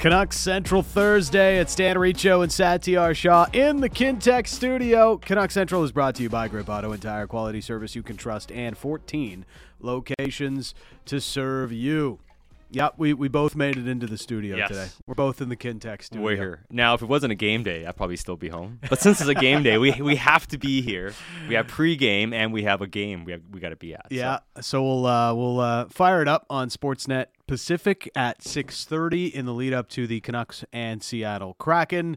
Canucks Central Thursday. It's Dan Riccio and Satiar Shah in the Kintec studio. Canucks Central is brought to you by Grip Auto and Tire Quality Service you can trust and 14 locations to serve you. Yep, we, we both made it into the studio Yes. today. We're both in the Kintec studio. We're here. Now, if it wasn't a game day, I'd probably still be home. But since it's a game day, we we have to be here. We have pregame and we have a game we have we got to be at. So, Yeah, so we'll uh, we'll uh, fire it up on Sportsnet Pacific at 6:30 in the lead up to the Canucks and Seattle Kraken,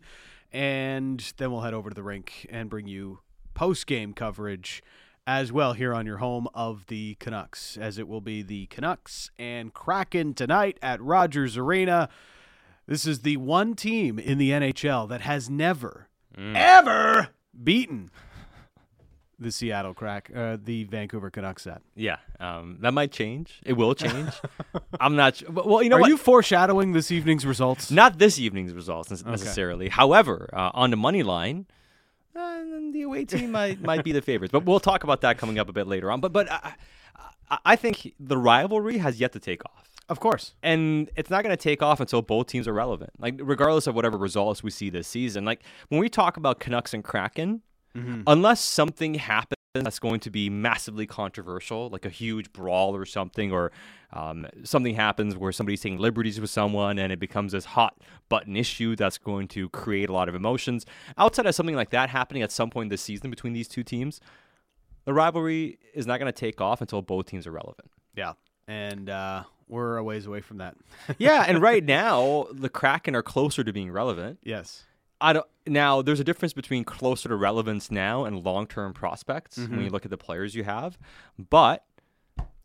and then we'll head over to the rink and bring you post game coverage as well here on your home of the Canucks, as it will be the Canucks and Kraken tonight at Rogers Arena. This is the one team in the NHL that has never, ever beaten the Seattle Crack, uh, the Vancouver Canucks. At yeah. Um, that might change. It will change. I'm not. Sure. Well, you know Are what? you foreshadowing this evening's results? not this evening's results nec- necessarily. However, uh, on the money line, uh, the away team might might be the favorites. But we'll talk about that coming up a bit later on. But but uh, I, I think the rivalry has yet to take off. Of course. and it's not going to take off until both teams are relevant. Like regardless of whatever results we see this season. Like when we talk about Canucks and Kraken, unless something happens that's going to be massively controversial, like a huge brawl or something, or um, something happens where somebody's taking liberties with someone and it becomes this hot button issue that's going to create a lot of emotions. Outside of something like that happening at some point this season between these two teams, the rivalry is not going to take off until both teams are relevant. Yeah. And uh, we're a ways away from that. yeah, and right now the Kraken are closer to being relevant. yes. I don't now. There's a difference between closer to relevance now and long-term prospects when you look at the players you have. But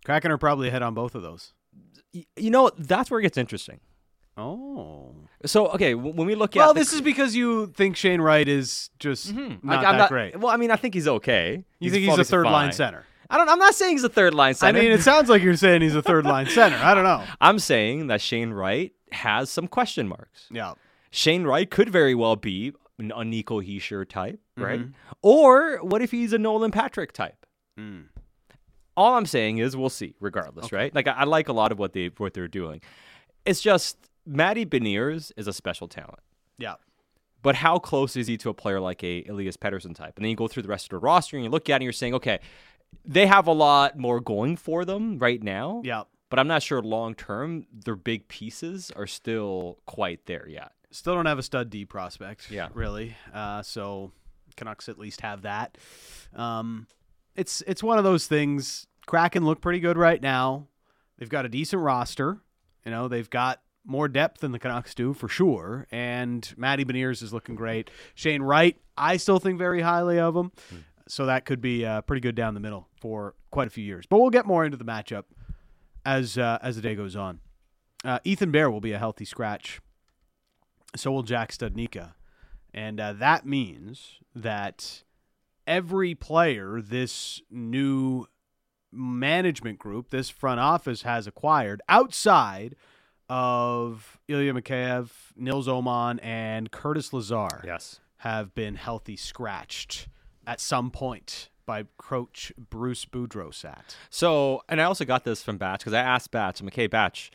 Kraken are probably ahead on both of those. y- you know that's where it gets interesting. Oh. So okay, when we look Well, at well, this is because you think Shane Wright is just Mhm. not I'm that great. Well, I mean, I think he's okay. You think he's a third line center? I don't. I'm not saying he's a third line center. I mean, it sounds like you're saying he's a third line center. I don't know. I'm saying that Shane Wright has some question marks. Yeah. Shane Wright could very well be an, a Nico Hischier type, right? Mhm. Or what if he's a Nolan Patrick type? Mm. All I'm saying is we'll see, regardless, right? Like I, I like a lot of what they what they're doing. It's just Matty Beniers is a special talent. Yeah. But how close is he to a player like a Elias Pettersson type? And then you go through the rest of the roster and you look at it and you're saying, okay, they have a lot more going for them right now. Yeah. But I'm not sure long term their big pieces are still quite there yet. Still don't have a stud D prospect. Yeah. Really. Uh, so Canucks at least have that. Um, it's it's one of those things. Kraken look pretty good right now. They've got a decent roster. You know, they've got more depth than the Canucks do for sure. And Matty Beniers is looking great. Shane Wright, I still think very highly of him. So that could be uh, pretty good down the middle for quite a few years. But we'll get more into the matchup as uh, as the day goes on. Uh, Ethan Bear will be a healthy scratch so will Jack Studnicka. And uh, that means that every player this new management group, this front office has acquired outside of Ilya Mikheyev, Nils Aman, and Curtis Lazar Yes. have been healthy scratched at some point by coach Bruce Boudreauxat. So, and I also got this from Batch because I asked Batch, I'm like, hey, Batch,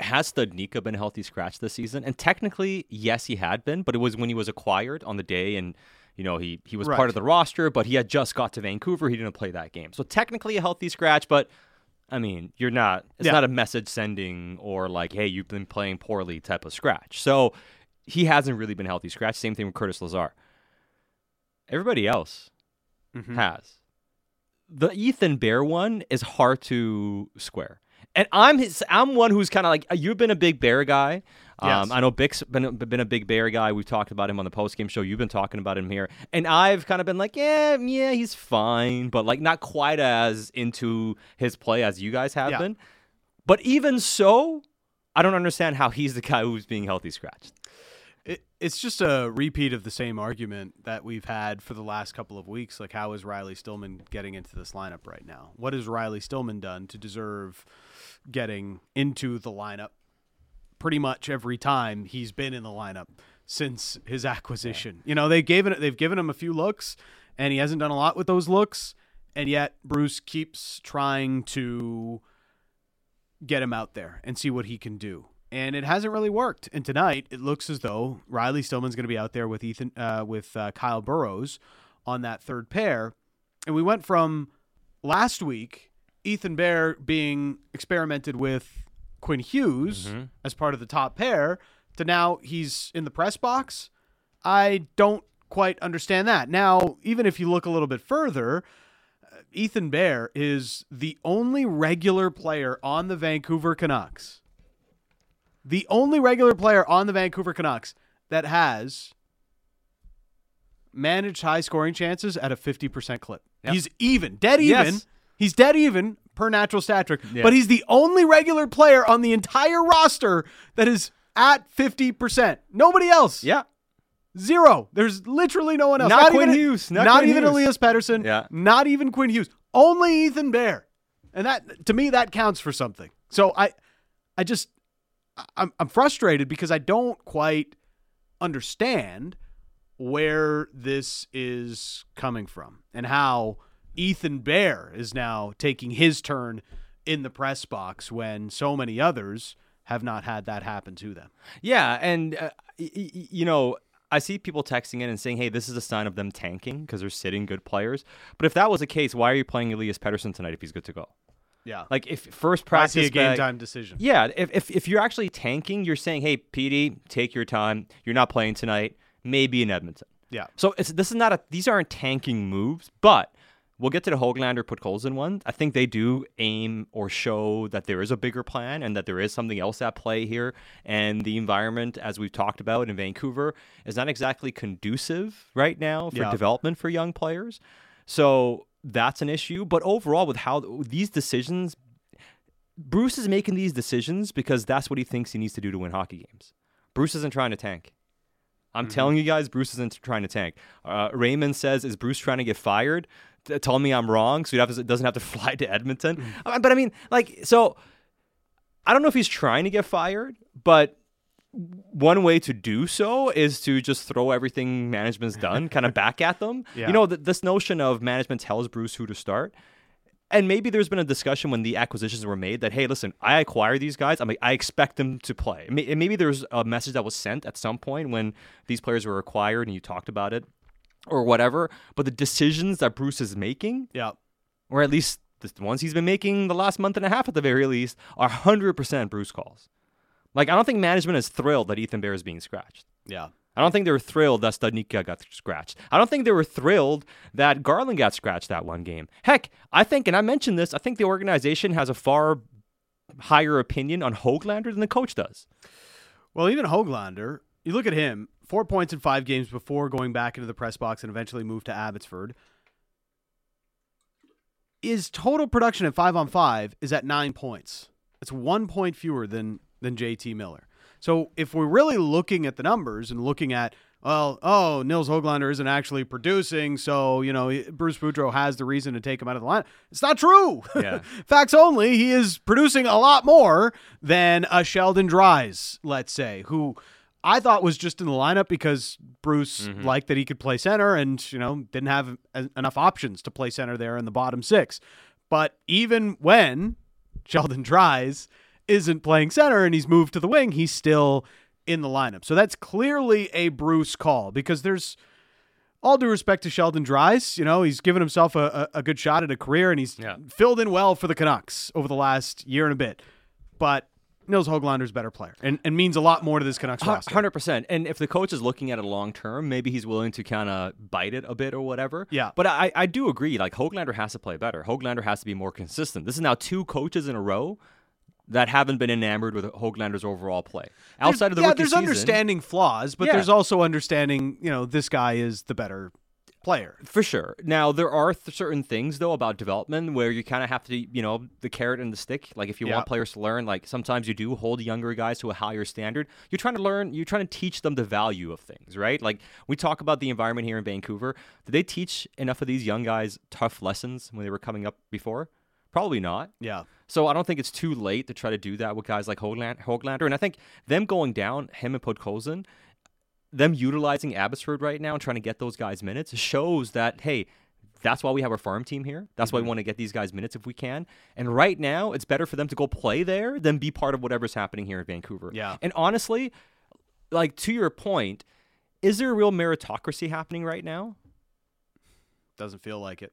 has Studnicka been healthy scratch this season? And technically, yes, he had been, but it was when he was acquired on the day and you know, he he was Right. part of the roster, but he had just got to Vancouver. He didn't play that game. So technically a healthy scratch, but I mean, you're not it's Yeah. not a message sending or like, hey, you've been playing poorly type of scratch. So he hasn't really been healthy scratch. Same thing with Curtis Lazar. Everybody else Mhm. has. The Ethan Bear one is hard to square. And I'm his, I'm one who's kind of like you've been a big bear guy. Um, Yes. I know Bick's been a, been a big bear guy. We've talked about him on the post game show. You've been talking about him here, and I've kind of been like, yeah, yeah, he's fine, but like not quite as into his play as you guys have Yeah. been. But even so, I don't understand how he's the guy who's being healthy scratched. It, it's just a repeat of the same argument that we've had for the last couple of weeks. Like, how is Riley Stillman getting into this lineup right now? What has Riley Stillman done to deserve getting into the lineup pretty much every time he's been in the lineup since his acquisition? You know, they gave it, they've given him a few looks, and he hasn't done a lot with those looks, and yet Bruce keeps trying to get him out there and see what he can do. and it hasn't really worked. And tonight, it looks as though Riley Stillman's going to be out there with Ethan, uh, with uh, Kyle Burroughs on that third pair, and we went from last week Ethan Bear being experimented with Quinn Hughes Mm-hmm. as part of the top pair to now he's in the press box. I don't quite understand that. Now, even if you look a little bit further, uh, Ethan Bear is the only regular player on the Vancouver Canucks. The only regular player on the Vancouver Canucks that has managed high scoring chances at a 50% clip. Yep. He's even, dead even. Yes. He's dead even per natural stat trick, Yeah. but he's the only regular player on the entire roster that is at 50%. Nobody else. Yeah. Zero. There's literally no one else. Not Quinn even, Hughes. Not Quinn even Hughes. Elias Pettersson. Yeah. Not even Quinn Hughes. Only Ethan Bear. And that to me that counts for something. So I I just I'm I'm frustrated because I don't quite understand where this is coming from and how Ethan Bear is now taking his turn in the press box when so many others have not had that happen to them. Yeah, and uh, y- y- you know, I see people texting in and saying, "Hey, this is a sign of them tanking because they're sitting good players." But if that was the case, why are you playing Elias Pettersson tonight if he's good to go? Yeah. Like if first practice a game time decision. Yeah, if, if if you're actually tanking, you're saying, "Hey, PD, take your time. You're not playing tonight. Maybe in Edmonton." Yeah. So it's this is not a these aren't tanking moves, but we'll get to the Hoglander Podkolzin one. I think they do aim or show that there is a bigger plan and that there is something else at play here. And the environment, as we've talked about in Vancouver, is not exactly conducive right now for Yeah. development for young players. So that's an issue. But overall, with how these decisions, Bruce is making these decisions because that's what he thinks he needs to do to win hockey games. Bruce isn't trying to tank. I'm telling you guys, Bruce isn't trying to tank. Uh, Raymond says, "Is Bruce trying to get fired?" T- tell me I'm wrong, so he have to- doesn't have to fly to Edmonton. Uh, But I mean, like, so I don't know if he's trying to get fired, but one way to do so is to just throw everything management's done kind of back at them. Yeah. You know, th- this notion of management tells Bruce who to start. And maybe there's been a discussion when the acquisitions were made that, hey, listen, I acquire these guys. I mean, I expect them to play. And maybe there's a message that was sent at some point when these players were acquired and you talked about it or whatever. But the decisions that Bruce is making, Yeah. or at least the ones he's been making the last month and a half at the very least, are 100% Bruce calls. Like, I don't think management is thrilled that Ethan Bear is being scratched. Yeah. I don't think they were thrilled that Studnicka got scratched. I don't think they were thrilled that Garland got scratched that one game. Heck, I think, and I mentioned this, I think the organization has a far higher opinion on Hoglander than the coach does. Well, even Hoglander, you look at him, four points in five games before going back into the press box and eventually moved to Abbotsford. His total production at five on five is at nine points. It's one point fewer than than JT Miller. So if we're really looking at the numbers and looking at, well, oh, Nils Hoglander isn't actually producing, so you know Bruce Boudreau has the reason to take him out of the line. It's not true. Yeah. Facts only. He is producing a lot more than a Sheldon Dries, let's say, who I thought was just in the lineup because Bruce mm-hmm. liked that he could play center and, you know, didn't have en- enough options to play center there in the bottom six. But even when Sheldon Dries isn't playing center and he's moved to the wing, he's still in the lineup. So that's clearly a Bruce call because there's all due respect to Sheldon Dries, you know, he's given himself a, a, a good shot at a career and he's Yeah. filled in well for the Canucks over the last year and a bit. But Nils Hoglander's a better player and, and means a lot more to this Canucks roster. Hundred percent. And if the coach is looking at it long term, maybe he's willing to kind of bite it a bit or whatever. Yeah. But I, I do agree. Like Hoglander has to play better. Hoglander has to be more consistent. This is now two coaches in a row that haven't been enamored with Hoglander's overall play outside of the yeah, there's season. understanding flaws, but Yeah. there's also understanding, you know, this guy is the better player. For sure. Now there are th- certain things though about development where you kind of have to, you know, the carrot and the stick. Like if you Yeah. want players to learn, like sometimes you do hold younger guys to a higher standard. You're trying to learn. You're trying to teach them the value of things, right? Like we talk about the environment here in Vancouver. Did they teach enough of these young guys tough lessons when they were coming up before? Probably not. Yeah. So I don't think it's too late to try to do that with guys like Hogland- Hoglander. And I think them going down, him and Podkolzin, them utilizing Abbotsford right now and trying to get those guys minutes shows that, hey, That's why we have our farm team here. That's why we mm-hmm. want to get these guys minutes if we can. And right now, it's better for them to go play there than be part of whatever's happening here in Vancouver. Yeah. And honestly, like to your point, is there a real meritocracy happening right now? Doesn't feel like it.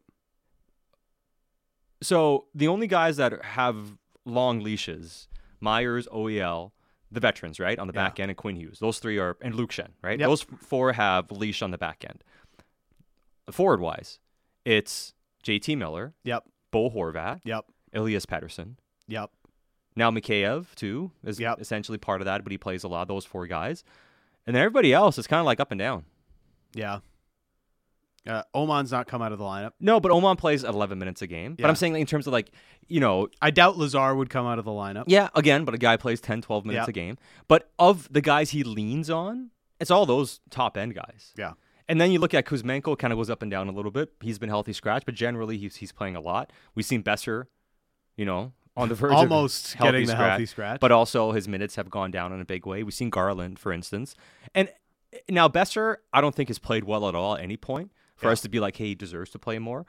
So the only guys that have long leashes, Myers, OEL, the veterans, right, on the Yeah. back end, and Quinn Hughes. Those three are, and Luke Schenn, right? Yep. Those four have leash on the back end. Forward wise, it's JT Miller, Yep. Bo Horvat, Yep. Elias Pettersson. Yep. Now Mikheyev too is Yep. essentially part of that, but he plays a lot. Of those four guys, and then everybody else is kind of like up and down. Yeah. Uh, Aman's not come out of the lineup. No, but Aman plays 11 minutes a game. But I'm saying in terms of like, you know, I doubt Lazar would come out of the lineup. Yeah, again, but a guy plays 10, 12 minutes Yeah. a game. But of the guys he leans on, it's all those top end guys. Yeah. And then you look at Kuzmenko, kind of goes up and down a little bit. He's been healthy scratch, but generally he's he's playing a lot. We've seen Boeser, you know, on the verge Almost of getting the scratch, healthy scratch. but also his minutes have gone down in a big way. We've seen Garland, for instance, and now Boeser, I don't think has played well at all at any point for Yeah. us to be like, hey, he deserves to play more.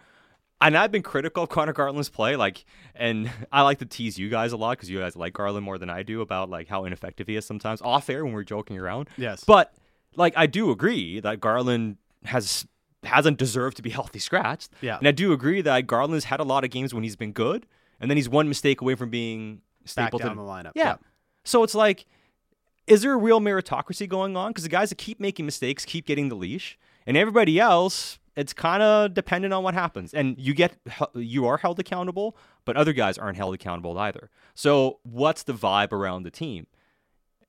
And I've been critical of Connor Garland's play, like, and I like to tease you guys a lot because you guys like Garland more than I do about like how ineffective he is sometimes off air when we're joking around. yes. But like, I do agree that Garland has hasn't deserved to be healthy scratched. Yeah. and I do agree that Garland's had a lot of games when he's been good, and then he's one mistake away from being back staple down to the lineup. yeah. So it's like, is there a real meritocracy going on? Because the guys that keep making mistakes keep getting the leash, and everybody else, it's kind of dependent on what happens. And you get you are held accountable, but other guys aren't held accountable either. So what's the vibe around the team?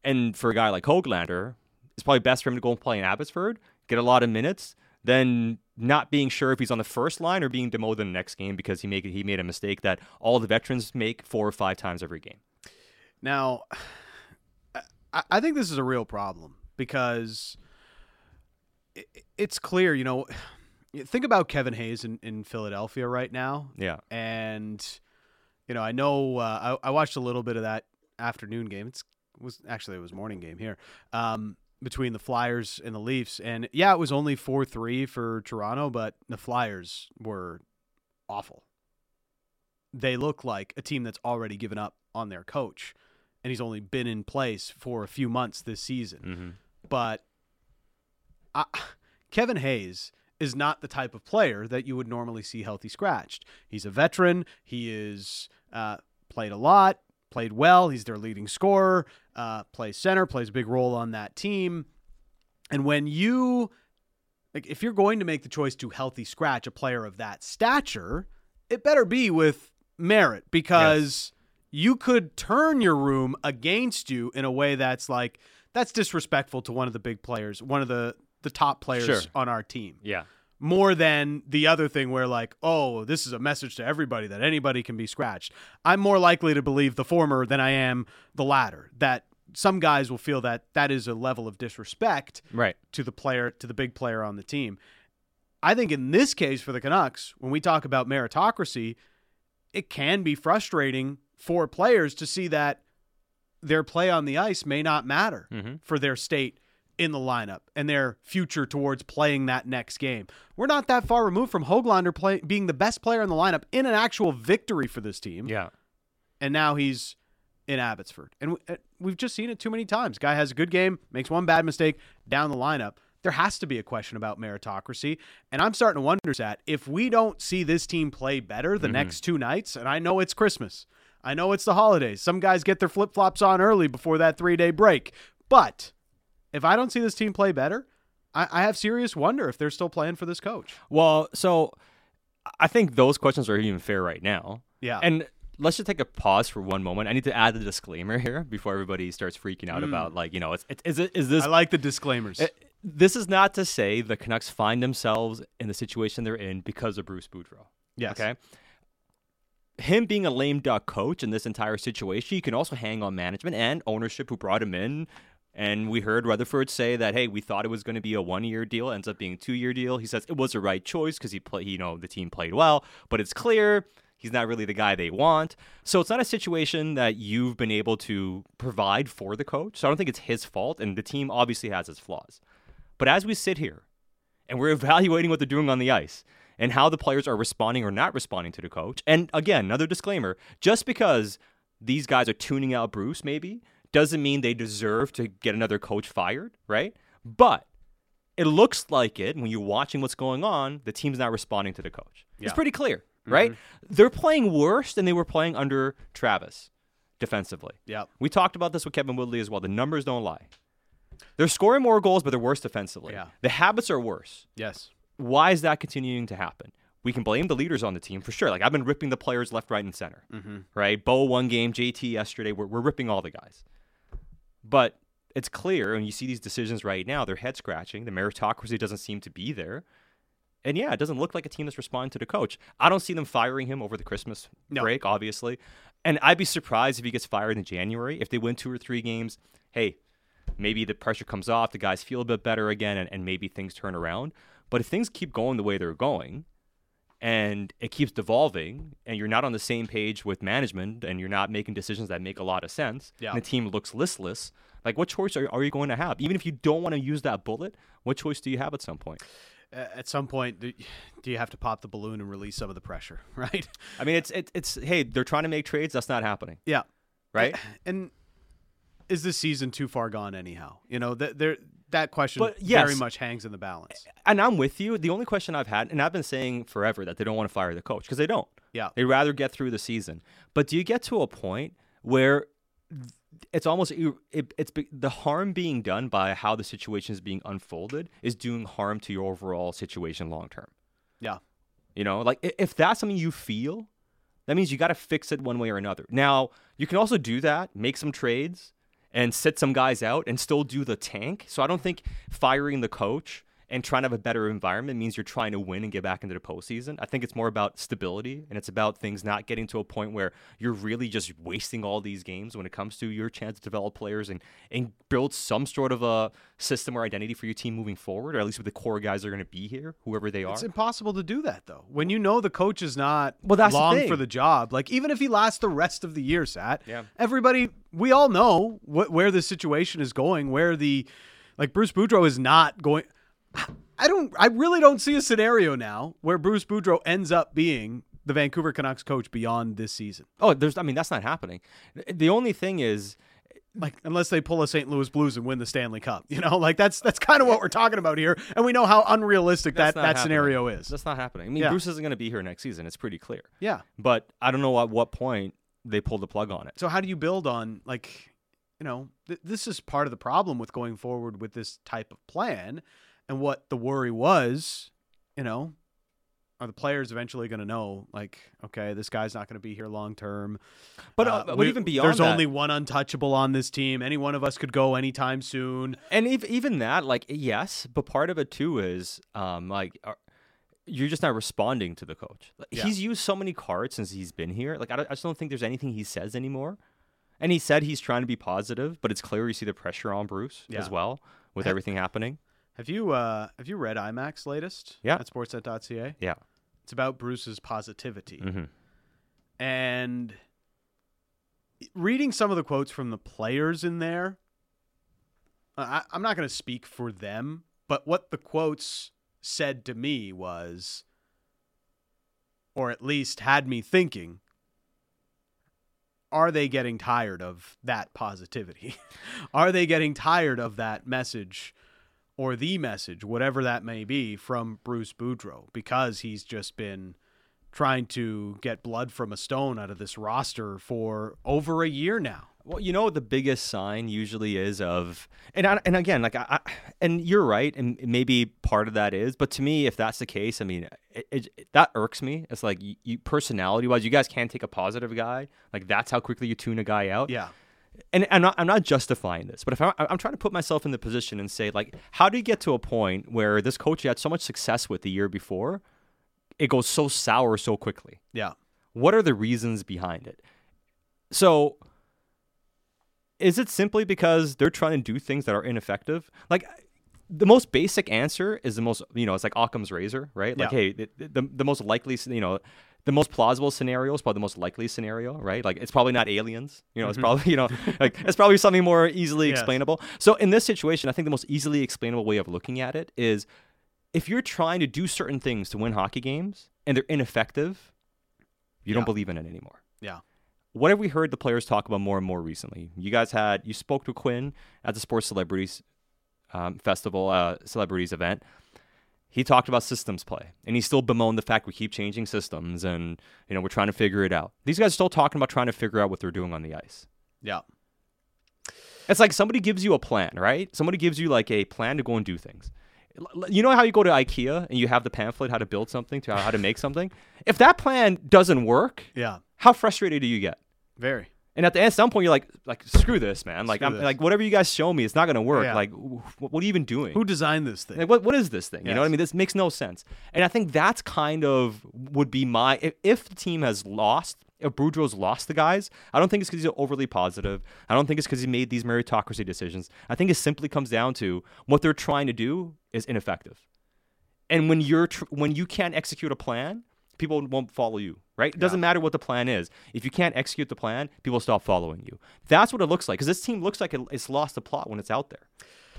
And for a guy like Hoglander, it's probably best for him to go and play in Abbotsford, get a lot of minutes, than not being sure if he's on the first line or being demoted in the next game because he make he made a mistake that all the veterans make four or five times every game. Now, I, I think this is a real problem because it, it's clear, you know, think about Kevin Hayes in, in Philadelphia right now. Yeah. And, you know, I know uh, I, I watched a little bit of that afternoon game. It's, it was actually, it was morning game here. Um, between the Flyers and the Leafs. And yeah, it was only 4 3 for Toronto, but the Flyers were awful. They look like a team that's already given up on their coach, and he's only been in place for a few months this season. Mm-hmm. But I, Kevin Hayes is not the type of player that you would normally see healthy scratched. He's a veteran. He is uh, played a lot, played well. He's their leading scorer. Uh, plays center, plays a big role on that team. And when you like, if you're going to make the choice to healthy scratch a player of that stature, it better be with merit because you could turn your room against you in a way that's like that's disrespectful to one of the big players, one of the the top players Sure. on our team. Yeah. More than the other thing where like, oh, this is a message to everybody that anybody can be scratched. I'm more likely to believe the former than I am the latter. That some guys will feel that that is a level of disrespect Right. to the player to the big player on the team. I think in this case for the Canucks, when we talk about meritocracy, it can be frustrating for players to see that their play on the ice may not matter Mm-hmm. for their state in the lineup and their future towards playing that next game. We're not that far removed from Hoglander play, being the best player in the lineup in an actual victory for this team Yeah. and now he's in Abbotsford. And uh, we've just seen it too many times. Guy has a good game, makes one bad mistake down the lineup. There has to be a question about meritocracy. And I'm starting to wonder that if we don't see this team play better the next two nights, and I know it's Christmas, I know it's the holidays. Some guys get their flip flops on early before that three day break. But if I don't see this team play better, I, I have serious wonder if they're still playing for this coach. Well, so I think those questions are even fair right now. Yeah. And let's just take a pause for one moment. I need to add a disclaimer here before everybody starts freaking out about like, you know, it's, it, is it is this I like the disclaimers. Uh, this is not to say the Canucks find themselves in the situation they're in because of Bruce Boudreau. yes. Okay. Him being a lame duck coach in this entire situation, you can also hang on management and ownership who brought him in. And we heard Rutherford say that, hey, we thought it was going to be a one-year deal, ends up being a two-year deal. He says it was the right choice because he play, you know, the team played well, but it's clear he's not really the guy they want. So it's not a situation that you've been able to provide for the coach. So I don't think it's his fault, and the team obviously has its flaws. But as we sit here and we're evaluating what they're doing on the ice, and how the players are responding or not responding to the coach. And again, another disclaimer just because these guys are tuning out Bruce, maybe, doesn't mean they deserve to get another coach fired, right? But it looks like it when you're watching what's going on, the team's not responding to the coach. Yeah. It's pretty clear, mm-hmm. right? They're playing worse than they were playing under Travis defensively. Yeah. We talked about this with Kevin Woodley as well. The numbers don't lie. They're scoring more goals, but they're worse defensively. Yeah. The habits are worse. Yes. Why is that continuing to happen? We can blame the leaders on the team for sure. Like I've been ripping the players left, right, and center. Mm-hmm. Right? Bo one game, JT yesterday. We're, we're ripping all the guys. But it's clear, and you see these decisions right now, they're head scratching. The meritocracy doesn't seem to be there. And yeah, it doesn't look like a team that's responding to the coach. I don't see them firing him over the Christmas No. break, obviously. And I'd be surprised if he gets fired in January. If they win two or three games, hey, maybe the pressure comes off, the guys feel a bit better again, and, and maybe things turn around. But if things keep going the way they're going, and it keeps devolving, and you're not on the same page with management, and you're not making decisions that make a lot of sense, Yeah. and the team looks listless, like what choice are, are you going to have? Even if you don't want to use that bullet, what choice do you have at some point? At some point, do you have to pop the balloon and release some of the pressure, right? I mean, it's it, it's hey, they're trying to make trades. That's not happening, Yeah. right? And is this season too far gone anyhow? You know, that there that question But, yes. very much hangs in the balance. And I'm with you. The only question I've had, and I've been saying forever that they don't want to fire the coach because they don't. Yeah. They'd rather get through the season. But do you get to a point where it's almost it, it's the harm being done by how the situation is being unfolded is doing harm to your overall situation long term. Yeah. You know, like if that's something you feel, that means you got to fix it one way or another. Now, you can also do that, make some trades, and sit some guys out and still do the tank. So I don't think firing the coach and trying to have a better environment means you're trying to win and get back into the postseason. I think it's more about stability and it's about things not getting to a point where you're really just wasting all these games when it comes to your chance to develop players and, and build some sort of a system or identity for your team moving forward, or at least with the core guys that are going to be here, whoever they are. It's impossible to do that though. When you know the coach is not Well, that's the long thing. for the job, like even if he lasts the rest of the year, Sat, Yeah. everybody, we all know what where the situation is going. Where the like Bruce Boudreau is not going. I don't. I really don't see a scenario now where Bruce Boudreau ends up being the Vancouver Canucks coach beyond this season. Oh, there's. I mean, that's not happening. The only thing is, Like unless they pull a St. Louis Blues and win the Stanley Cup, you know, like that's that's kind of what we're talking about here, and we know how unrealistic that that happening. scenario is. that's not happening. I mean, Yeah. Bruce isn't going to be here next season. It's pretty clear. Yeah. But I don't know at what point they pull the plug on it. So how do you build on like, you know, th- this is part of the problem with going forward with this type of plan, and what the worry was, you know, are the players eventually going to know like, okay, this guy's not going to be here long term. But, uh, but we- even beyond there's that, only one untouchable on this team. Any one of us could go anytime soon. and ev- even that, like, yes, but part of it too is, um, like, are, you're just not responding to the coach. Like, Yeah. He's used so many cards since he's been here. Like, I, don't- I just don't think there's anything he says anymore. And he said he's trying to be positive, but it's clear you see the pressure on Bruce Yeah. as well with everything happening. Have you uh have you read IMAX latest? Yeah. At sportsnet.ca? Yeah. It's about Bruce's positivity. hmm and reading some of the quotes from the players in there I, i'm not going to speak for them but what the quotes said to me was or at least had me thinking are they getting tired of that positivity are they getting tired of that message or the message whatever that may be from bruce boudreau because he's just been trying to get blood from a stone out of this roster for over a year now. Well, you know what the biggest sign usually is of, and I, and again, like I, I, and you're right, and maybe part of that is, but to me, if that's the case, I mean, it, it, that irks me. It's like you, you personality wise, you guys can't take a positive guy. Like that's how quickly you tune a guy out. Yeah. And I'm not, I'm not justifying this, but if I, I'm trying to put myself in the position and say, like, how do you get to a point where this coach you had so much success with the year before, it goes so sour so quickly? Yeah. What are the reasons behind it? So, is it simply because they're trying to do things that are ineffective? Like, the most basic answer is the most, you know, it's like Occam's razor, right? Like, Yeah. hey, the, the, the most likely, you know, the most plausible scenario is probably the most likely scenario, right? Like, it's probably not aliens, you know, it's probably, you know, like, it's probably something more easily Yes. explainable. So, in this situation, I think the most easily explainable way of looking at it is if you're trying to do certain things to win hockey games and they're ineffective, you Yeah. don't believe in it anymore. Yeah. What have we heard the players talk about more and more recently? You guys had you spoke to Quinn at the Sports Celebrities um, Festival, uh, celebrities event. He talked about systems play, and he still bemoaned the fact we keep changing systems, and you know we're trying to figure it out. These guys are still talking about trying to figure out what they're doing on the ice. Yeah. It's like somebody gives you a plan, right? Somebody gives you like a plan to go and do things. You know how you go to IKEA and you have the pamphlet how to build something, to how to make something. If that plan doesn't work, Yeah. how frustrated do you get? Very. And at the end, some point, you're like, like screw this, man. Like, Screw I'm this. like whatever you guys show me, it's not gonna work. Yeah. Like, wh- what are you even doing? Who designed this thing? Like, what what is this thing? You know what I Yes. mean? This makes no sense. And I think that's kind of would be my if, if the team has lost, if Boudreau's lost the guys, I don't think it's because he's overly positive. I don't think it's because he made these meritocracy decisions. I think it simply comes down to what they're trying to do is ineffective. And when you're tr- when you can't execute a plan, people won't follow you, right? It doesn't matter what the plan is. If you can't execute the plan, people stop following you. That's what it looks like. Because this team looks like it, it's lost the plot when it's out there.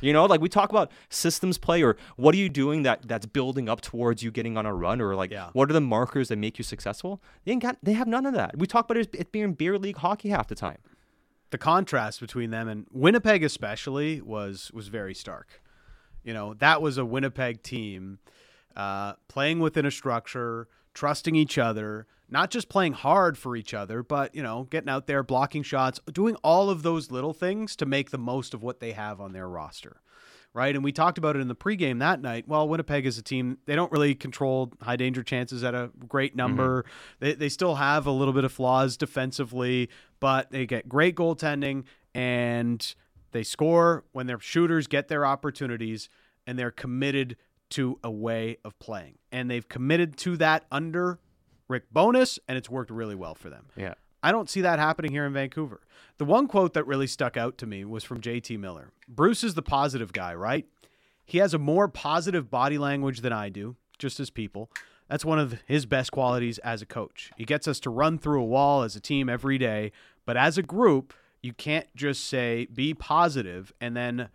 You know, like we talk about systems play or what are you doing that that's building up towards you getting on a run or like Yeah. what are the markers that make you successful? They ain't got they have none of that. We talk about it, it being beer league hockey half the time. the contrast between them and Winnipeg especially was was very stark. You know, that was a Winnipeg team uh, playing within a structure, trusting each other, not just playing hard for each other, but you know, getting out there, blocking shots, doing all of those little things to make the most of what they have on their roster. Right. And we talked about it in the pregame that night. Well, Winnipeg is a team, they don't really control high danger chances at a great mm-hmm. number. They, they still have a little bit of flaws defensively, but they get great goaltending and they score when their shooters get their opportunities and they're committed to a way of playing. And they've committed to that under Rick Bowness, and it's worked really well for them. Yeah. I don't see that happening here in Vancouver. The one quote that really stuck out to me was from JT Miller. Bruce is the positive guy, right? He has a more positive body language than I do, just as people. That's one of his best qualities as a coach. He gets us to run through a wall as a team every day, but as a group, you can't just say be positive and then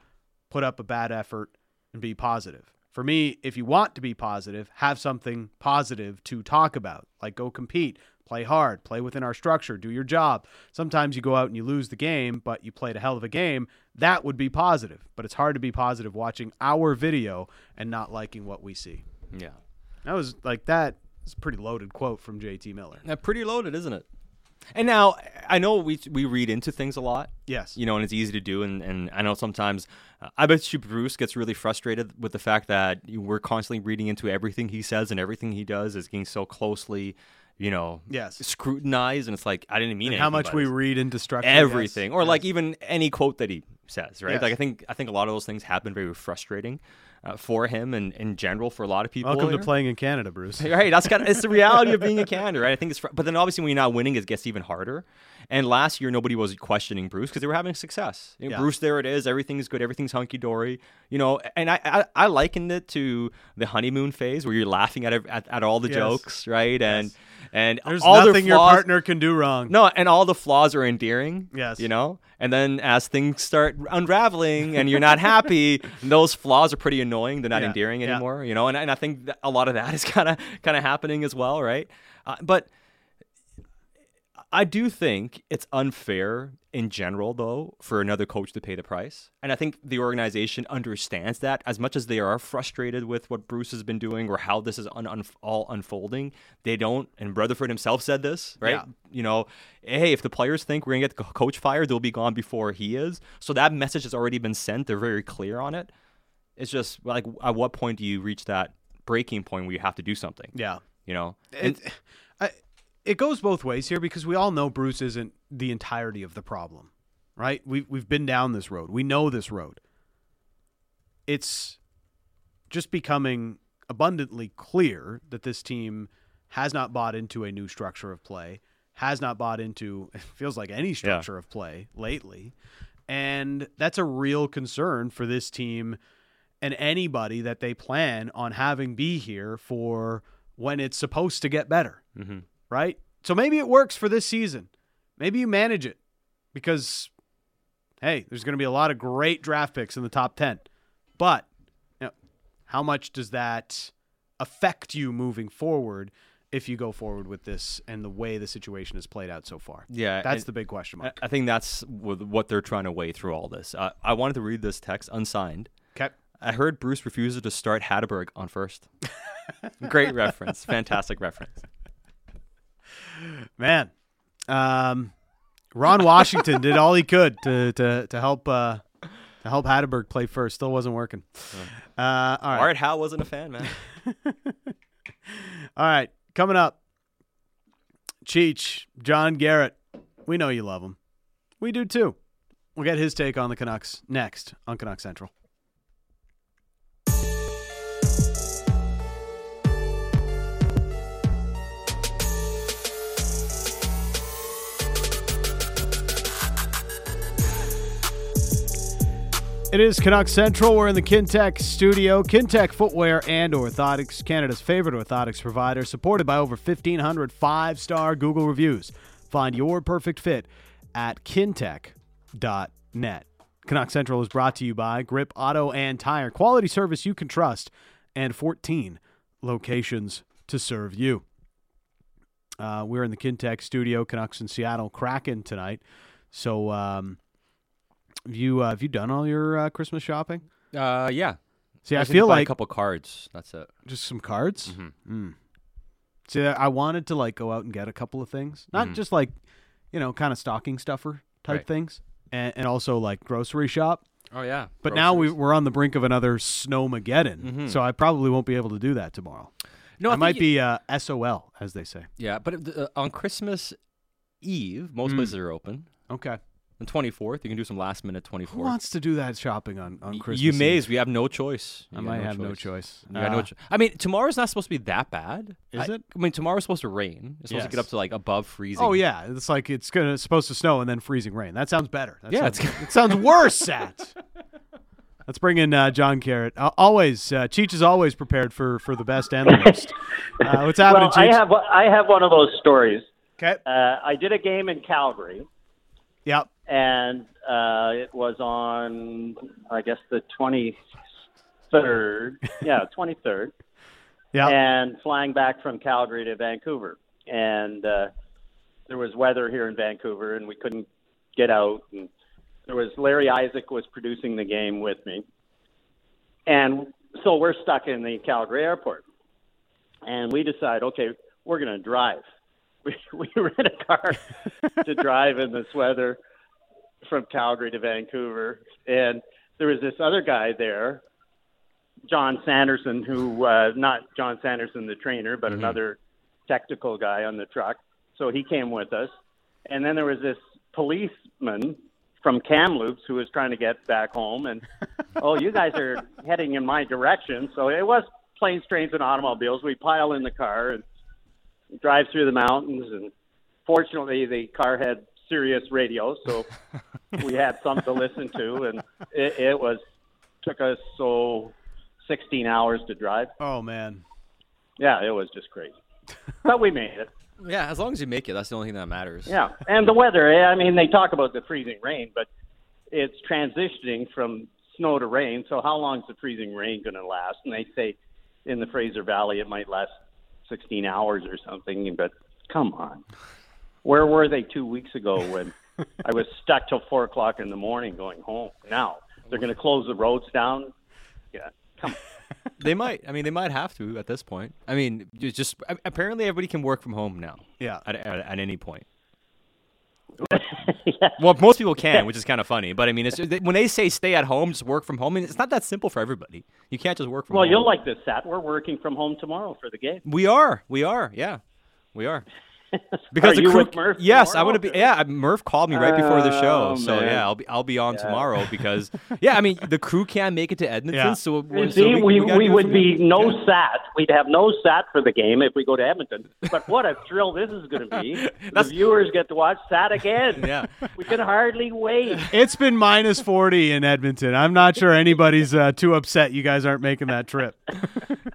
put up a bad effort and be positive. For me, if you want to be positive, have something positive to talk about, like go compete, play hard, play within our structure, do your job. Sometimes you go out and you lose the game, but you played a hell of a game. That would be positive, but it's hard to be positive watching our video and not liking what we see. Yeah. That was like that. It's a pretty loaded quote from JT Miller. Yeah, pretty loaded, isn't it? And now I know we we read into things a lot, Yes. you know, and it's easy to do. And, and I know sometimes uh, I bet you Bruce gets really frustrated with the fact that we're constantly reading into everything he says and everything he does is getting so closely, you know, Yes. scrutinized. And it's like I didn't mean anything how much we read into structure. everything, yes. or Yes. like even any quote that he says, right? Yes. Like I think I think a lot of those things have been very frustrating uh, for him and in general for a lot of people. Welcome to playing in Canada, Bruce. Right, that's kind of it's the reality of being a Canada, right? I think it's, fr- but then obviously when you're not winning, it gets even harder. And last year, nobody was questioning Bruce because they were having success. You know, Yeah. Bruce, there it is, everything's good, everything's hunky dory. You know, and I, I I likened it to the honeymoon phase where you're laughing at at, at all the Yes. jokes, right? Yes. and There's all their nothing your partner can do wrong. no, and all the flaws are endearing. Yes. You know? And then as things start unraveling and you're not happy, those flaws are pretty annoying. They're not Yeah. endearing Yeah. anymore, you know? And, and I think that a lot of that is kind of kind of happening as well, right? Uh, but I do think it's unfair in general, though, for another coach to pay the price. And I think the organization understands that as much as they are frustrated with what Bruce has been doing or how this is un- un- all unfolding. They don't, and Rutherford himself said this, right? Yeah. You know, hey, if the players think we're going to get the coach fired, they'll be gone before he is. So that message has already been sent. They're very clear on it. It's just like, at what point do you reach that breaking point where you have to do something? Yeah. You know? And- It, I, it goes both ways here because we all know Bruce isn't the entirety of the problem, right? We've, we've been down this road. We know this road. It's just becoming abundantly clear that this team has not bought into a new structure of play, has not bought into, it feels like any structure of play lately. And that's a real concern for this team and anybody that they plan on having be here for when it's supposed to get better, Mhm. Right? So maybe it works for this season. Maybe you manage it because, hey, there's going to be a lot of great draft picks in the top 10. But you know, How much does that affect you moving forward if you go forward with this and the way the situation has played out so far? Yeah, That's the big question I mark. I think that's what they're trying to weigh through all this. Uh, I wanted to read this text unsigned. Okay. I heard Bruce refuses to start Hatteberg on first. Great reference. Fantastic reference. Man, um, Ron Washington did all he could to to to help uh, to help Hatteberg play first. Still wasn't working. Uh, all right, Art Howe wasn't a fan, man. all right. Coming up, Cheech, John Garrett. We know you love him. We do too. We'll get his take on the Canucks next on Canuck Central. It is Canuck Central. We're in the Kintec studio. Kintec Footwear and Orthotics, Canada's favorite orthotics provider, supported by over 1,500 five-star Google reviews. Find your perfect fit at kintec.net. Canuck Central is brought to you by Grip Auto and Tire. Quality service you can trust and 14 locations to serve you. Uh, we're in the Kintec studio, Canucks in Seattle, Kraken tonight. So, um, have you uh, have you done all your uh, Christmas shopping? Uh, yeah. See, I, to feel like a couple cards. That's it. just some cards. Mhm. Mm. See, I wanted to like go out and get a couple of things, not Mhm. just like you know, kind of stocking stuffer type Right. things, and, and also like grocery shop. Oh yeah. But now we, we're on the brink of another snowmageddon, Mhm. so I probably won't be able to do that tomorrow. no, I, think might you- be uh, SOL, as they say. Yeah, but uh, on Christmas Eve, most Mm. places are open. Okay. The twenty fourth, you can do some last minute 24th. Who wants to do that shopping on, on Christmas? You may. Eve? We have no choice. I You got might have no choice. You got no Uh, cho- I mean, tomorrow's not supposed to be that bad. Is I- it? I mean, tomorrow's supposed to rain. It's supposed to get up to like above freezing. Oh yeah, it's like it's gonna it's supposed to snow and then freezing rain. That sounds better. That Yeah, sounds, it's- it sounds worse. Sat. Let's bring in uh, John Garrett. Uh, always, uh, Cheech is always prepared for for the best and the worst. Uh, what's happening, well, I have I have one of those stories. okay. Uh, I did a game in Calgary, Yep. And uh, it was on I guess the twenty third. yeah, twenty third. Yeah. And flying back from Calgary to Vancouver, and uh, there was weather here in Vancouver, and we couldn't get out. And there was Larry Isaac was producing the game with me, and so we're stuck in the Calgary airport, and we decide, okay, we're going to drive. We we rent a car to drive in this weather from Calgary to Vancouver, and there was this other guy there, John Sanderson, who uh, not John Sanderson the trainer, but another technical guy on the truck. So he came with us, and then there was this policeman from Kamloops who was trying to get back home, and oh, you guys are heading in my direction. So it was planes, trains, and automobiles. We pile in the car and drive through the mountains, and fortunately, the car had Sirius radio, so we had something to listen to, and it, it was took us so 16 hours to drive. Oh man. Yeah, it was just crazy, but we made it. Yeah, as long as you make it, that's the only thing that matters. Yeah, and the weather. eh, I mean, they talk about the freezing rain, but it's transitioning from snow to rain. So how long is the freezing rain going to last? And they say in the Fraser Valley it might last 16 hours or something. But come on, where were they two weeks ago when I was stuck till four o'clock in the morning going home? Now they're going to close the roads down. Yeah, come on. They might. I mean, they might have to at this point. I mean, just apparently everybody can work from home now Yeah. at, at, at any point. yeah. Well, most people can, which is kind of funny. But I mean, it's when they say stay at home, just work from home. I mean, it's not that simple for everybody. You can't just work from Well, home. you'll like this, Sat. We're working from home tomorrow for the game. We are. We are. Yeah, we are. Because Are the you crew, with Murph yes, tomorrow? I'm gonna be. Yeah, Murph called me right before the show, Oh, so man. yeah, I'll be I'll be on tomorrow because yeah, I mean the crew can't make it to Edmonton, Yeah. so, You we're- See, so we, gotta we, would be here. no Yeah. sat. We'd have no sat for the game if we go to Edmonton. But what a thrill this is going to be. the viewers get to watch sat again. Yeah. We can hardly wait. It's been minus 40 in Edmonton. I'm not sure anybody's uh, too upset you guys aren't making that trip.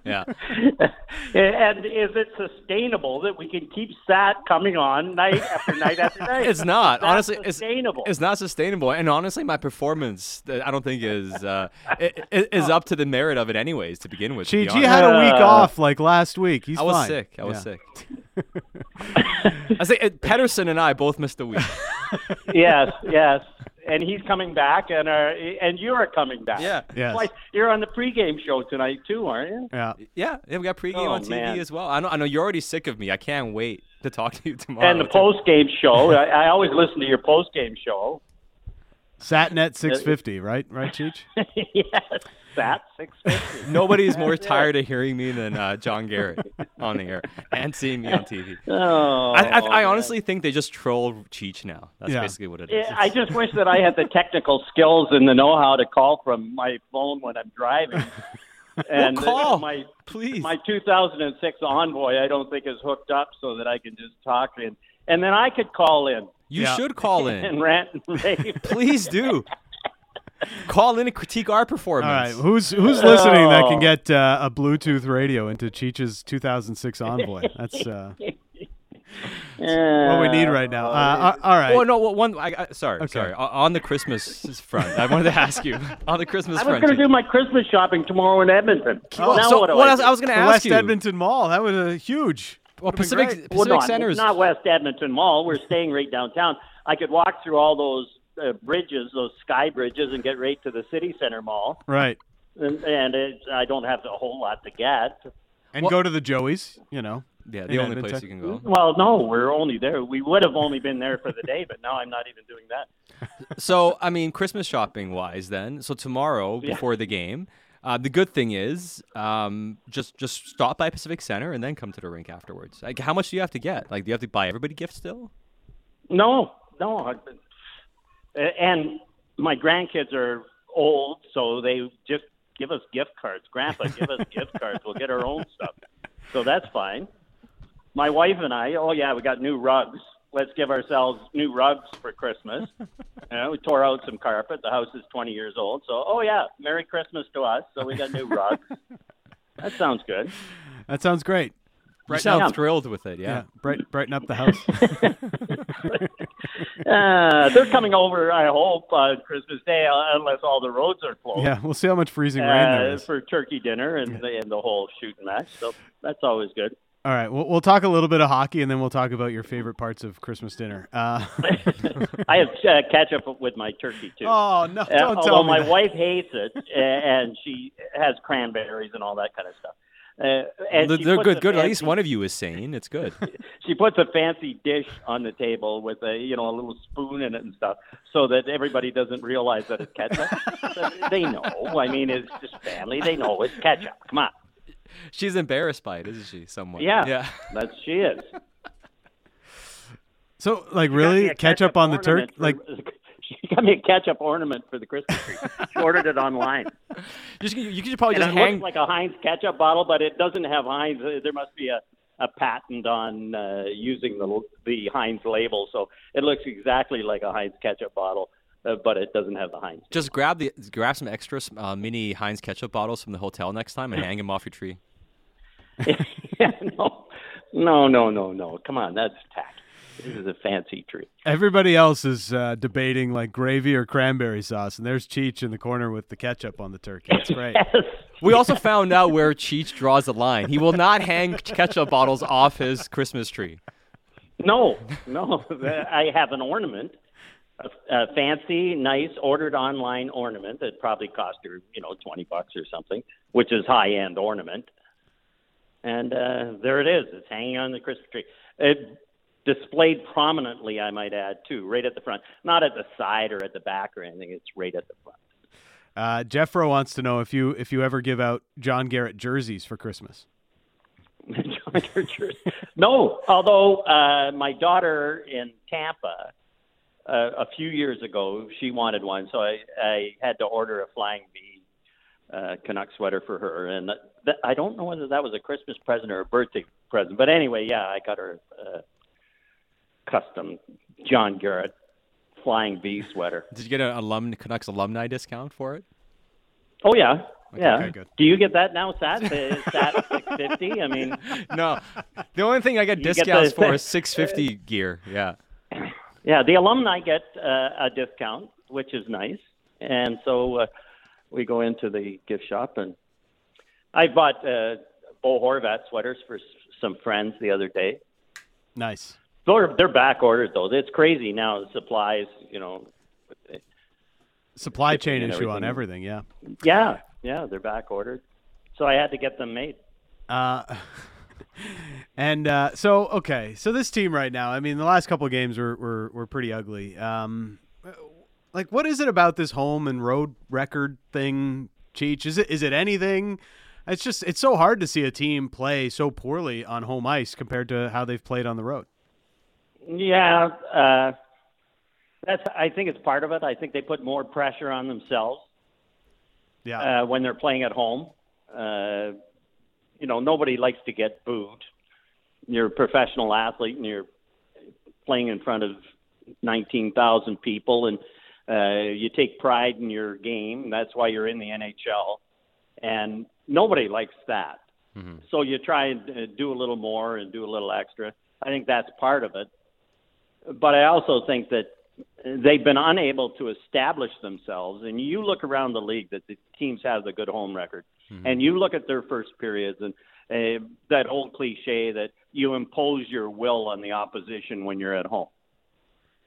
Yeah, and is it sustainable that we can keep sat that coming on night after night after night. It's not. That's honestly, it's sustainable. It's not sustainable, and honestly, my performance, I don't think is uh, i- i- is up to the merit of it, anyways. To begin with, to be Cheech, he honest. had a week Uh, off like last week. He's I was fine. sick. I was Yeah. sick. I say uh, Pedersen and I both missed a week. yes, yes. And he's coming back, and uh, and you are coming back. Yeah. Yes. Why, you're on the pregame show tonight too, aren't you? Yeah. Yeah, yeah, we got pregame Oh, on TV man. as well. I know, I know you're already sick of me. I can't wait to talk to you tomorrow. And the too. post game show. I, I always listen to your post game show. Satnet 650, right? Right, Cheech? yes, that six fifty. Nobody's more tired of hearing me than uh, John Garrett on the air and seeing me on TV. Oh, I, I, I honestly think they just troll Cheech now. That's Yeah. basically what it is. Yeah, I just wish that I had the technical skills and the know-how to call from my phone when I'm driving. And uh, call. my Please. my 2006 Envoy, I don't think is hooked up so that I can just talk in, and then I could call in you Yeah. should call and in. rant and rave. Please do. Call in and critique our All right. performance. Who's who's listening that can get uh, a Bluetooth radio into Cheech's 2006 Envoy? That's uh, what we need right now. Uh, all right. Oh no! well, One, I, I, sorry, Okay. sorry. On the Christmas front, I wanted to ask you on the Christmas I was going to do my Christmas shopping tomorrow in Edmonton. Oh, now so what do what I do? I was going to the ask West you. Edmonton Mall. That was a huge. Well, Pacific. Pacific well, not, Center is not West Edmonton Mall. We're staying right downtown. I could walk through all those uh, bridges, those sky bridges, and get right to the city center mall. Right. And, and it's, I don't have a whole lot to get. And Well- go to the Joey's, you know. yeah the only place you can go. Well, no, we're only there. We would have only been there for the day, but now I'm not even doing that. So I mean, Christmas shopping wise, then. So tomorrow Yeah. before the game, uh, the good thing is um, just just stop by Pacific Center and then come to the rink afterwards. Like, how much do you have to get? Like, do you have to buy everybody gifts still? No, no. And my grandkids are old, so they just give us gift cards. Grandpa, give us gift cards. We'll get our own stuff. So that's fine. My wife and I, oh yeah, we got new rugs. Let's give ourselves new rugs for Christmas. Uh, we tore out some carpet. The house is 20 years old. So, oh yeah, Merry Christmas to us. So we got new rugs. That sounds good. That sounds great. You Right sound now- thrilled with it, Yeah. yeah. Bright, brighten up the house. Uh, they're coming over, I hope, on Christmas Day, uh, unless all the roads are closed. yeah. We'll see how much freezing rain there uh, for turkey dinner and, the, and the whole shooting match. So that's always good. All right. We'll, we'll talk a little bit of hockey and then we'll talk about your favorite parts of Christmas dinner. Uh, I have uh, ketchup with my turkey too. oh, no. Uh, Don't although tell me my that. wife hates it, and she has cranberries and all that kind of stuff. Uh, and They're they're puts good. a Good. At least one of you is sane. It's good. She puts a fancy dish on the table with a you know a little spoon in it and stuff, so that everybody doesn't realize that it's ketchup. they know. I mean, it's just family. They know it's ketchup. Come on. She's embarrassed by it, isn't she? Somewhat. Yeah. Yeah. That's she is. So, like, She got me really? a Ketchup on the ornament turkey? Like, she got me a ketchup ornament for the Christmas tree. she ordered it online. You, should, you could probably And just it hang. looks like a Heinz ketchup bottle, but it doesn't have Heinz. Uh, There must be a, a patent on uh, using the the Heinz label, so it looks exactly like a Heinz ketchup bottle, uh, but it doesn't have the Heinz. just grab the grab some extra uh, mini Heinz ketchup bottles from the hotel next time and hang them off your tree. yeah, no, no, no, no, no. Come on, that's tacky. This is a fancy tree. everybody else is uh, debating, like, gravy or cranberry sauce. And there's Cheech in the corner with the ketchup on the turkey. That's great. Yes. We also found out where Cheech draws the line. He will not hang ketchup bottles off his Christmas tree. No, no. I have an ornament, a, a fancy, nice, ordered online ornament that probably cost her, you know, twenty bucks or something, which is high end ornament. And uh, there it is. It's hanging on the Christmas tree. It displayed prominently, I might add, too, right at the front, not at the side or at the back or anything. It's right at the front. Uh, Jeffro wants to know if you if you ever give out John Garrett jerseys for Christmas. John Church. no, although uh, my daughter in Tampa uh, a few years ago, she wanted one, so I, I had to order a Flying V uh, Canuck sweater for her, and that, that, I don't know whether that was a Christmas present or a birthday present, but anyway, yeah, I got her a custom John Garrett Flying V sweater. Did you get an alum Canucks alumni discount for it? Oh yeah, yeah. okay, good. Do you get that now, Sat? The Sat 650? I mean, no, the only thing I get You get discounts the- for is 650 gear. Yeah. Yeah, the alumni get uh, a discount, which is nice. And so uh, we go into the gift shop, and I bought uh, Bo Horvat sweaters for s- some friends the other day. Nice. They're, they're back ordered, though. It's crazy now, the supplies, you know. Supply chain issue on everything. everything. Yeah. Yeah, yeah, they're back ordered. So I had to get them made. Uh, and uh, so okay, so this team right now. I mean, the last couple of games were were, were pretty ugly. Um, like, what is it about this home and road record thing, Cheech? Is it is it anything? It's just it's so hard to see a team play so poorly on home ice compared to how they've played on the road. Yeah, uh, that's. I think it's part of it. I think they put more pressure on themselves Yeah, uh, when they're playing at home. Uh, you know, nobody likes to get booed. You're a professional athlete, and you're playing in front of 19,000 people, and uh, you take pride in your game. That's why you're in the NHL, and nobody likes that. So you try and uh, do a little more and do a little extra. I think that's part of it. But I also think that they've been unable to establish themselves. And you look around the league that the teams have a good home record, and you look at their first periods and uh, that old cliche that you impose your will on the opposition when you're at home.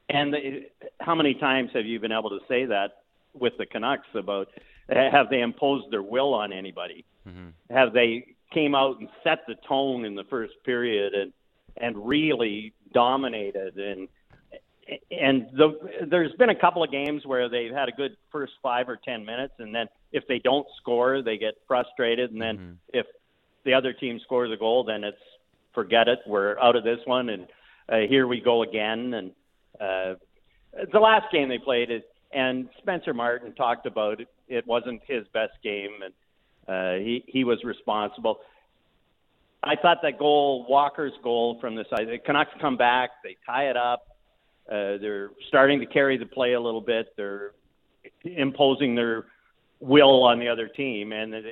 And the, how many times have you been able to say that with the Canucks about uh, have they imposed their will on anybody? Have they came out and set the tone in the first period and and really dominated and and the, there's been a couple of games where they've had a good first five or ten minutes, and then if they don't score, they get frustrated, and then if the other team scores a goal, then it's forget it, we're out of this one, and uh, here we go again. And uh, the last game they played, it, and Spencer Martin talked about it. It wasn't his best game, and uh, he he was responsible. I thought that goal, Walker's goal from the side, the Canucks come back, they tie it up. Uh, they're starting to carry the play a little bit. They're imposing their will on the other team, and the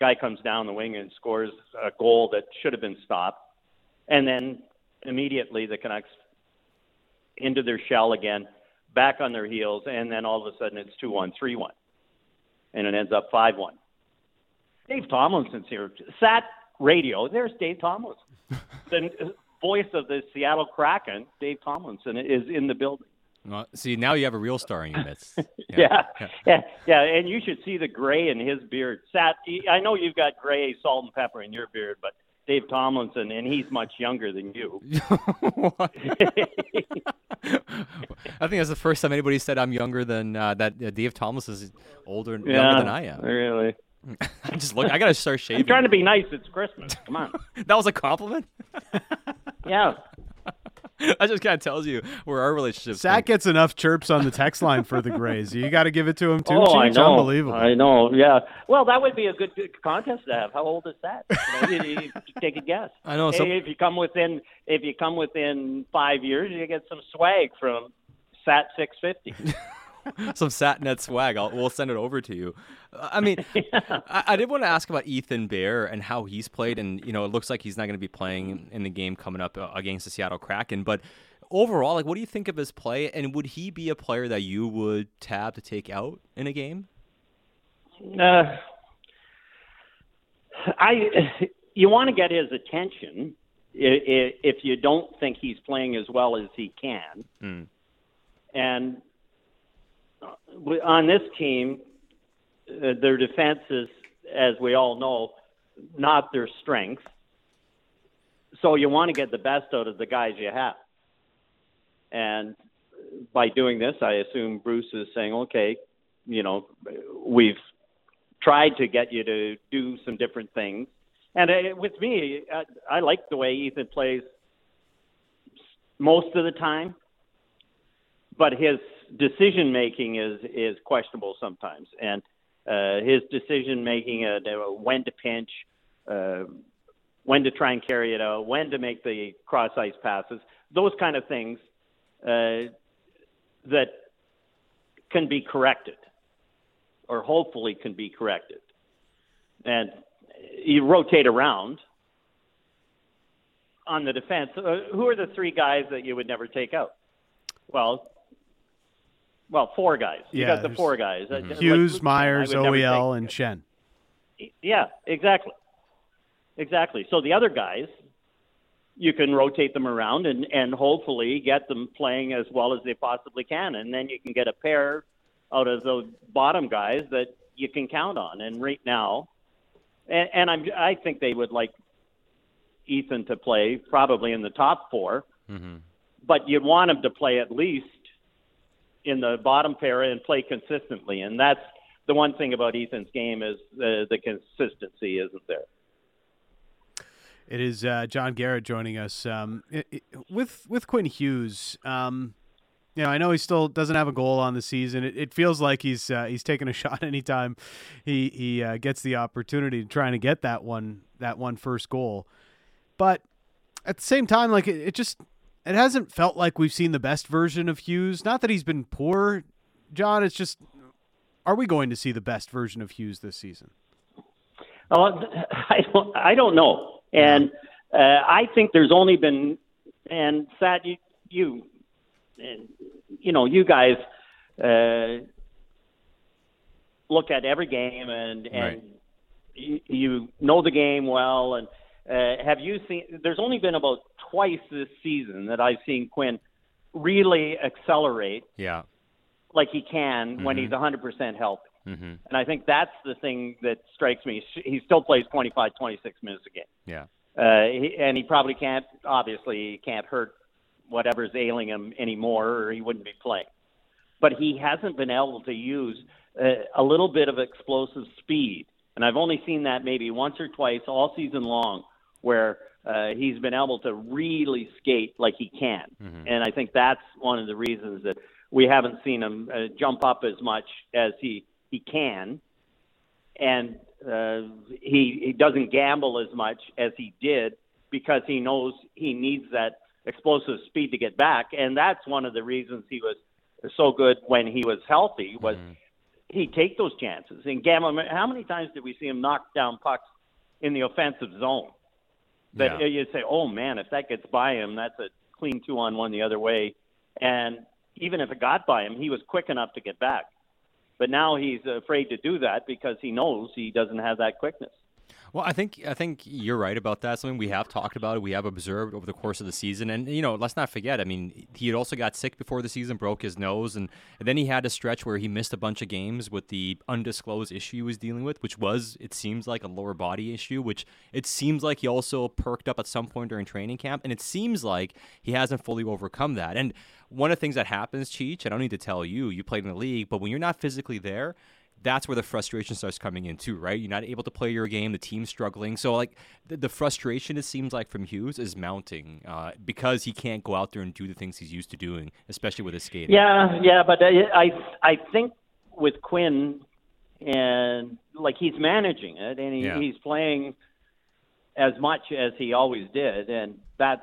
guy comes down the wing and scores a goal that should have been stopped. And then immediately the Canucks into their shell again, back on their heels, and then all of a sudden it's 2 1, 3 1. And it ends up 5 1. Dave Tomlinson's here. Sat radio. There's Dave Tomlinson. the voice of the Seattle Kraken, Dave Tomlinson, is in the building. Well, see, now you have a real star in your midst. Yeah. yeah, yeah, and you should see the gray in his beard. Sat, I know you've got gray, salt and pepper in your beard, but Dave Tomlinson, and he's much younger than you. I think that's the first time anybody said I'm younger than uh, that. Uh, Dave Thomas is older, younger yeah, than I am. Really. I just look. I gotta start shaving. I'm trying to be nice. It's Christmas. Come on. that was a compliment. Yeah. that just kind of tells you where our relationship. Zach gets enough chirps on the text line for the Grays. You got to give it to him too. Oh, I know. Unbelievable. I know. Yeah. Well, that would be a good, good contest to have. How old is that? You know, you- you take a guess. I know, some- Hey, if you come within, if you come within five years, you get some swag from Sat 650. some Satnet swag. I'll, we'll send it over to you. I mean, I, I did want to ask about Ethan Bear and how he's played, and you know, it looks like he's not going to be playing in the game coming up uh, against the Seattle Kraken. But overall, like, what do you think of his play? And would he be a player that you would tab to take out in a game? Uh, I, you want to get his attention if you don't think he's playing as well as he can. Mm. And uh, on this team, uh, their defense is, as we all know, not their strength. So you want to get the best out of the guys you have. And by doing this, I assume Bruce is saying, okay, you know, we've tried to get you to do some different things. And uh, with me, I, I like the way Ethan plays most of the time, but his decision making is is questionable sometimes, and uh, his decision making uh, when to pinch, uh, when to try and carry it out, when to make the cross ice passes, those kind of things uh, that can be corrected, or hopefully can be corrected. and you rotate around on the defense. Uh, who are the three guys that you would never take out? Well, well, four guys. You got the four guys. Like Hughes, Luke, Myers, I would never OEL, and Schenn. Yeah, exactly. Exactly. So the other guys, you can rotate them around and, and hopefully get them playing as well as they possibly can. And then you can get a pair out of the bottom guys that you can count on. And right now, and, and I'm, I think they would like Ethan to play probably in the top 4 Mm-hmm. but you'd want him to play at least in the bottom pair and play consistently. And that's the one thing about Ethan's game is the, the consistency isn't there. It is uh, John Garrett joining us um, i i with with Quinn Hughes. Um, you know, I know he still doesn't have a goal on the season. It, it feels like he's uh, he's taking a shot anytime he he uh, gets the opportunity to trying to get that one that one first goal. But at the same time, like it, it just it hasn't felt like we've seen the best version of Hughes. Not that he's been poor, John. It's just are we going to see the best version of Hughes this season? Oh, I don't, I don't know, and uh, I think there's only been, and Sat, you, you, and, you know, you guys uh, look at every game, and and Right. you, you know the game well, and uh, have you seen? There's only been about twice this season that I've seen Quinn really accelerate Yeah. like he can when Mhm. he's 100% healthy. Mm-hmm. And I think that's the thing that strikes me. He still plays 25, 26 minutes a game. Yeah. Uh, he, and he probably can't, obviously, he can't hurt whatever's ailing him anymore, or he wouldn't be playing. But he hasn't been able to use uh, a little bit of explosive speed. And I've only seen that maybe once or twice all season long, where uh, he's been able to really skate like he can. Mhm. And I think that's one of the reasons that we haven't seen him uh, jump up as much as he he can, and uh, he he doesn't gamble as much as he did because he knows he needs that explosive speed to get back, and that's one of the reasons he was so good when he was healthy was Mhm. he'd take those chances and gamble. How many times did we see him knock down pucks in the offensive zone? That Yeah. you'd say, "Oh man, if that gets by him, that's a clean two on one the other way." And even if it got by him, he was quick enough to get back. But now he's afraid to do that because he knows he doesn't have that quickness. Well, I think I think you're right about that. Something we have talked about, we have observed over the course of the season, and you know, let's not forget. I mean, he had also got sick before the season, broke his nose, and, and then he had a stretch where he missed a bunch of games with the undisclosed issue he was dealing with, which was, it seems like, a lower body issue. Which it seems like he also perked up at some point during training camp, and it seems like he hasn't fully overcome that. And one of the things that happens, Cheech, I don't need to tell you, you played in the league, but when you're not physically there that's where the frustration starts coming in too, right? You're not able to play your game. The team's struggling. So like the, the frustration, it seems like from Hughes is mounting uh, because he can't go out there and do the things he's used to doing, especially with his skating. Yeah, yeah, but I I, I think with Quinn and like he's managing it and he, Yeah. he's playing as much as he always did, and that's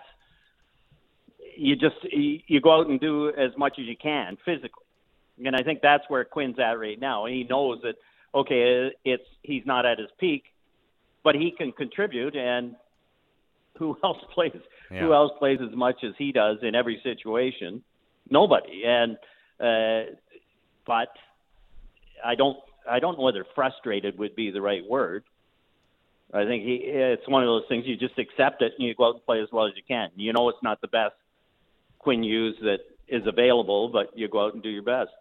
you just you, you go out and do as much as you can physically. And I think that's where Quinn's at right now. He knows that okay, it's he's not at his peak, but he can contribute. And who else plays? Who else plays as much as he does in every situation? Nobody. And uh, but I don't I don't know whether frustrated would be the right word. I think he, it's one of those things you just accept it and you go out and play as well as you can. You know it's not the best Quinn Hughes that is available, but you go out and do your best.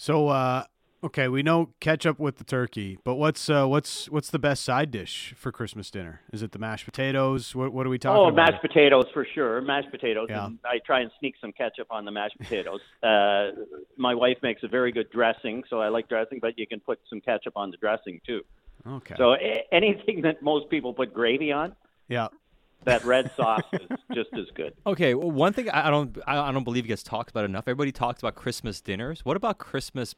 So, uh, okay, we know ketchup with the turkey, but what's uh, what's what's the best side dish for Christmas dinner? Is it the mashed potatoes? What what are we talking about? Oh, about? mashed potatoes for sure. Mashed potatoes. Yeah. And I try and sneak some ketchup on the mashed potatoes. uh, my wife makes a very good dressing, so I like dressing, but you can put some ketchup on the dressing too. Okay. So a- anything that most people put gravy on, yeah. That red sauce is just as good. Okay, well, one thing I I don't I I don't believe gets talked about enough. Everybody talks about Christmas dinners. What about Christmas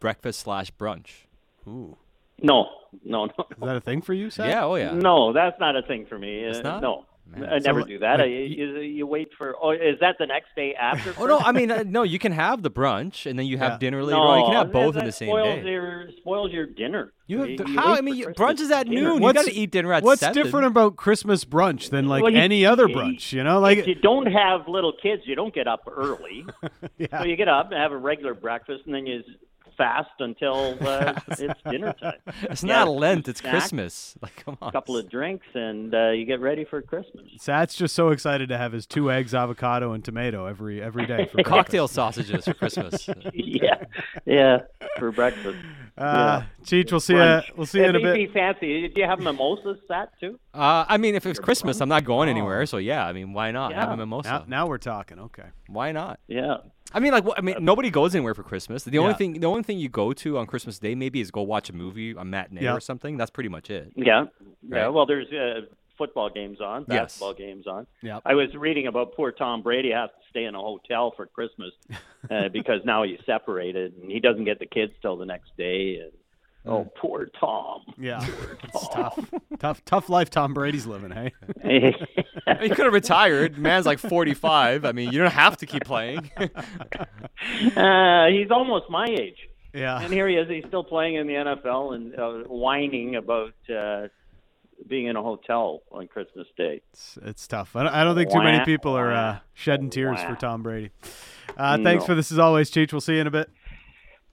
breakfast slash brunch? Ooh. No, no, no. Is that a thing for you, Seth? Yeah, oh yeah. No, that's not a thing for me. It's Uh, not? No, Man. I never So, do that. like, I, you, you wait for. Oh, is that the next day after? Oh no, I mean uh, no. You can have the brunch and then you have Yeah. dinner later no, on. You can have both in the same spoils day. Your, spoils your dinner. You have You- the, you how? I mean, Christmas brunch is at dinner. noon. you What's- got to eat dinner at What's seven. different about Christmas brunch than like Well, you- any other brunch? You know, like If you don't have little kids, you don't get up early. yeah. So you get up and have a regular breakfast, and then you fast until uh, it's dinner time. It's Yeah, not Lent. It's snack, Christmas. Like come on. A couple of drinks, and uh, you get ready for Christmas. Sat's just so excited to have his two eggs, avocado, and tomato every every day for cocktail sausages for Christmas. yeah, yeah, for breakfast. Uh, Cheech, we'll see you. We'll see you in a If you bit. Be fancy. Do you have mimosas, Sat too? Uh, I mean, if it's Christmas, I'm not going anywhere. So yeah, I mean, why not have a mimosa? Now, now we're talking. Okay. Why not? Yeah. I mean, like, what, I mean, nobody goes anywhere for Christmas. The only Yeah. thing, the only thing you go to on Christmas Day maybe is go watch a movie, a matinee Yeah. or something. That's pretty much it. Yeah, yeah. Right. Well, there's uh, football games on, Yes. basketball games on. Yep. I was reading about poor Tom Brady has to stay in a hotel for Christmas uh, because now he's separated and he doesn't get the kids till the next day. And oh, poor Tom. Yeah. It's tough. tough. Tough life Tom Brady's living. Hey. I mean, you could have retired. Man's like 45. I mean, you don't have to keep playing. uh, he's almost my age, Yeah. and here he is. He's still playing in the NFL and uh, whining about uh, being in a hotel on Christmas Day. It's, it's tough. I don't, I don't think too many people are uh, shedding tears for. Tom Brady. Uh, thanks No. for this as always, Cheech. We'll see you in a bit.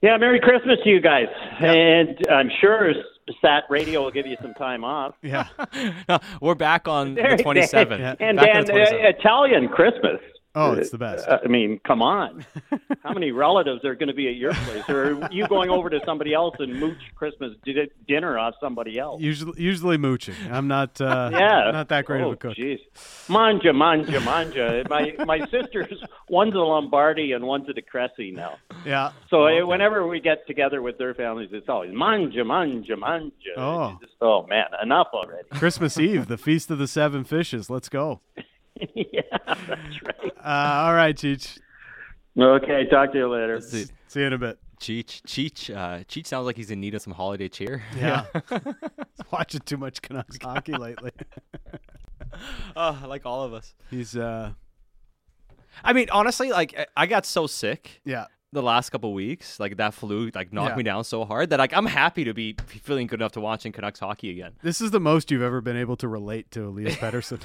Yeah, Merry Christmas to you guys, and I'm sure Sat Radio will give you some time off. Yeah. no, we're back on the 27th. Yeah. And then the uh, 27th. Italian Christmas. Oh, it's the best. Uh, I mean, come on. How many relatives are going to be at your place? Or are you going over to somebody else and mooch Christmas di- dinner off somebody else? Usually, usually mooching. I'm not. Uh, yeah. Not that great oh, of a cook. Jeez. Manja, manja, manja. My my sisters, one's a Lombardi and one's a De Cressy now. Yeah. So uh, whenever we get together with their families, it's always manja, manja, manja. Oh. Just, oh man, enough already. Christmas Eve, the feast of the seven fishes. Let's go. yeah, that's right. Uh, all right, Cheech. Okay, talk to you later. See, See you in a bit. Cheech, Cheech, uh, Cheech sounds like he's in need of some holiday cheer. Yeah. Watching too much Canucks hockey lately. uh, like all of us. He's uh I mean, honestly, like I- I got so sick yeah. the last couple weeks, like that flu, like knocked Yeah. me down so hard that like I'm happy to be feeling good enough to watch watching Canucks hockey again. This is the most you've ever been able to relate to Elias Pettersson.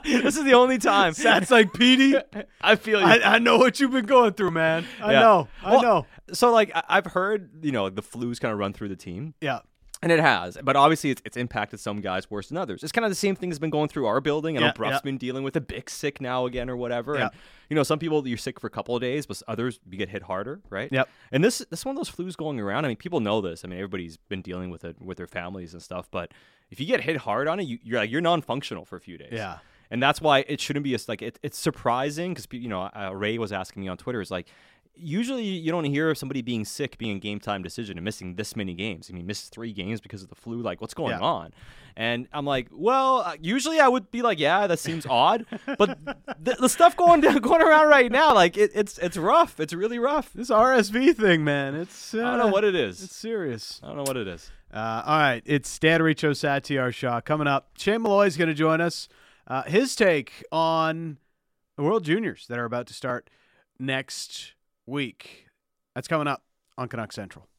this is the only time. That's like Petey. I feel you. I, I know what you've been going through, man. I Yeah. know. I Well, know. So like I- I've heard, you know, the flu's kind of run through the team. Yeah. And it has, but obviously it's, it's impacted some guys worse than others. It's kind of the same thing that's been going through our building. I know Yeah, Bruff's yeah. been dealing with a big sick now again or whatever. Yeah. And you know, some people you're sick for a couple of days, but others you get hit harder, right? Yep. And this this is one of those flus going around. I mean, people know this. I mean, everybody's been dealing with it with their families and stuff. But if you get hit hard on it, you, you're like you're non-functional for a few days. Yeah. And that's why it shouldn't be a, like it, it's surprising because you know uh, Ray was asking me on Twitter is like usually you don't hear of somebody being sick being a game time decision and missing this many games. I mean, missed three games because of the flu. Like, what's going Yeah. on? And I'm like, well, uh, usually I would be like, yeah, that seems odd, but the, the stuff going going around right now, like it, it's it's rough. It's really rough. This RSV thing, man. It's uh, I don't know what it is. It's serious. I don't know what it is. Uh, all right, it's Dan Riccio, Satiar Shah coming up. Shane Malloy is going to join us. Uh, his take on the World Juniors that are about to start next week. That's coming up on Canuck Central.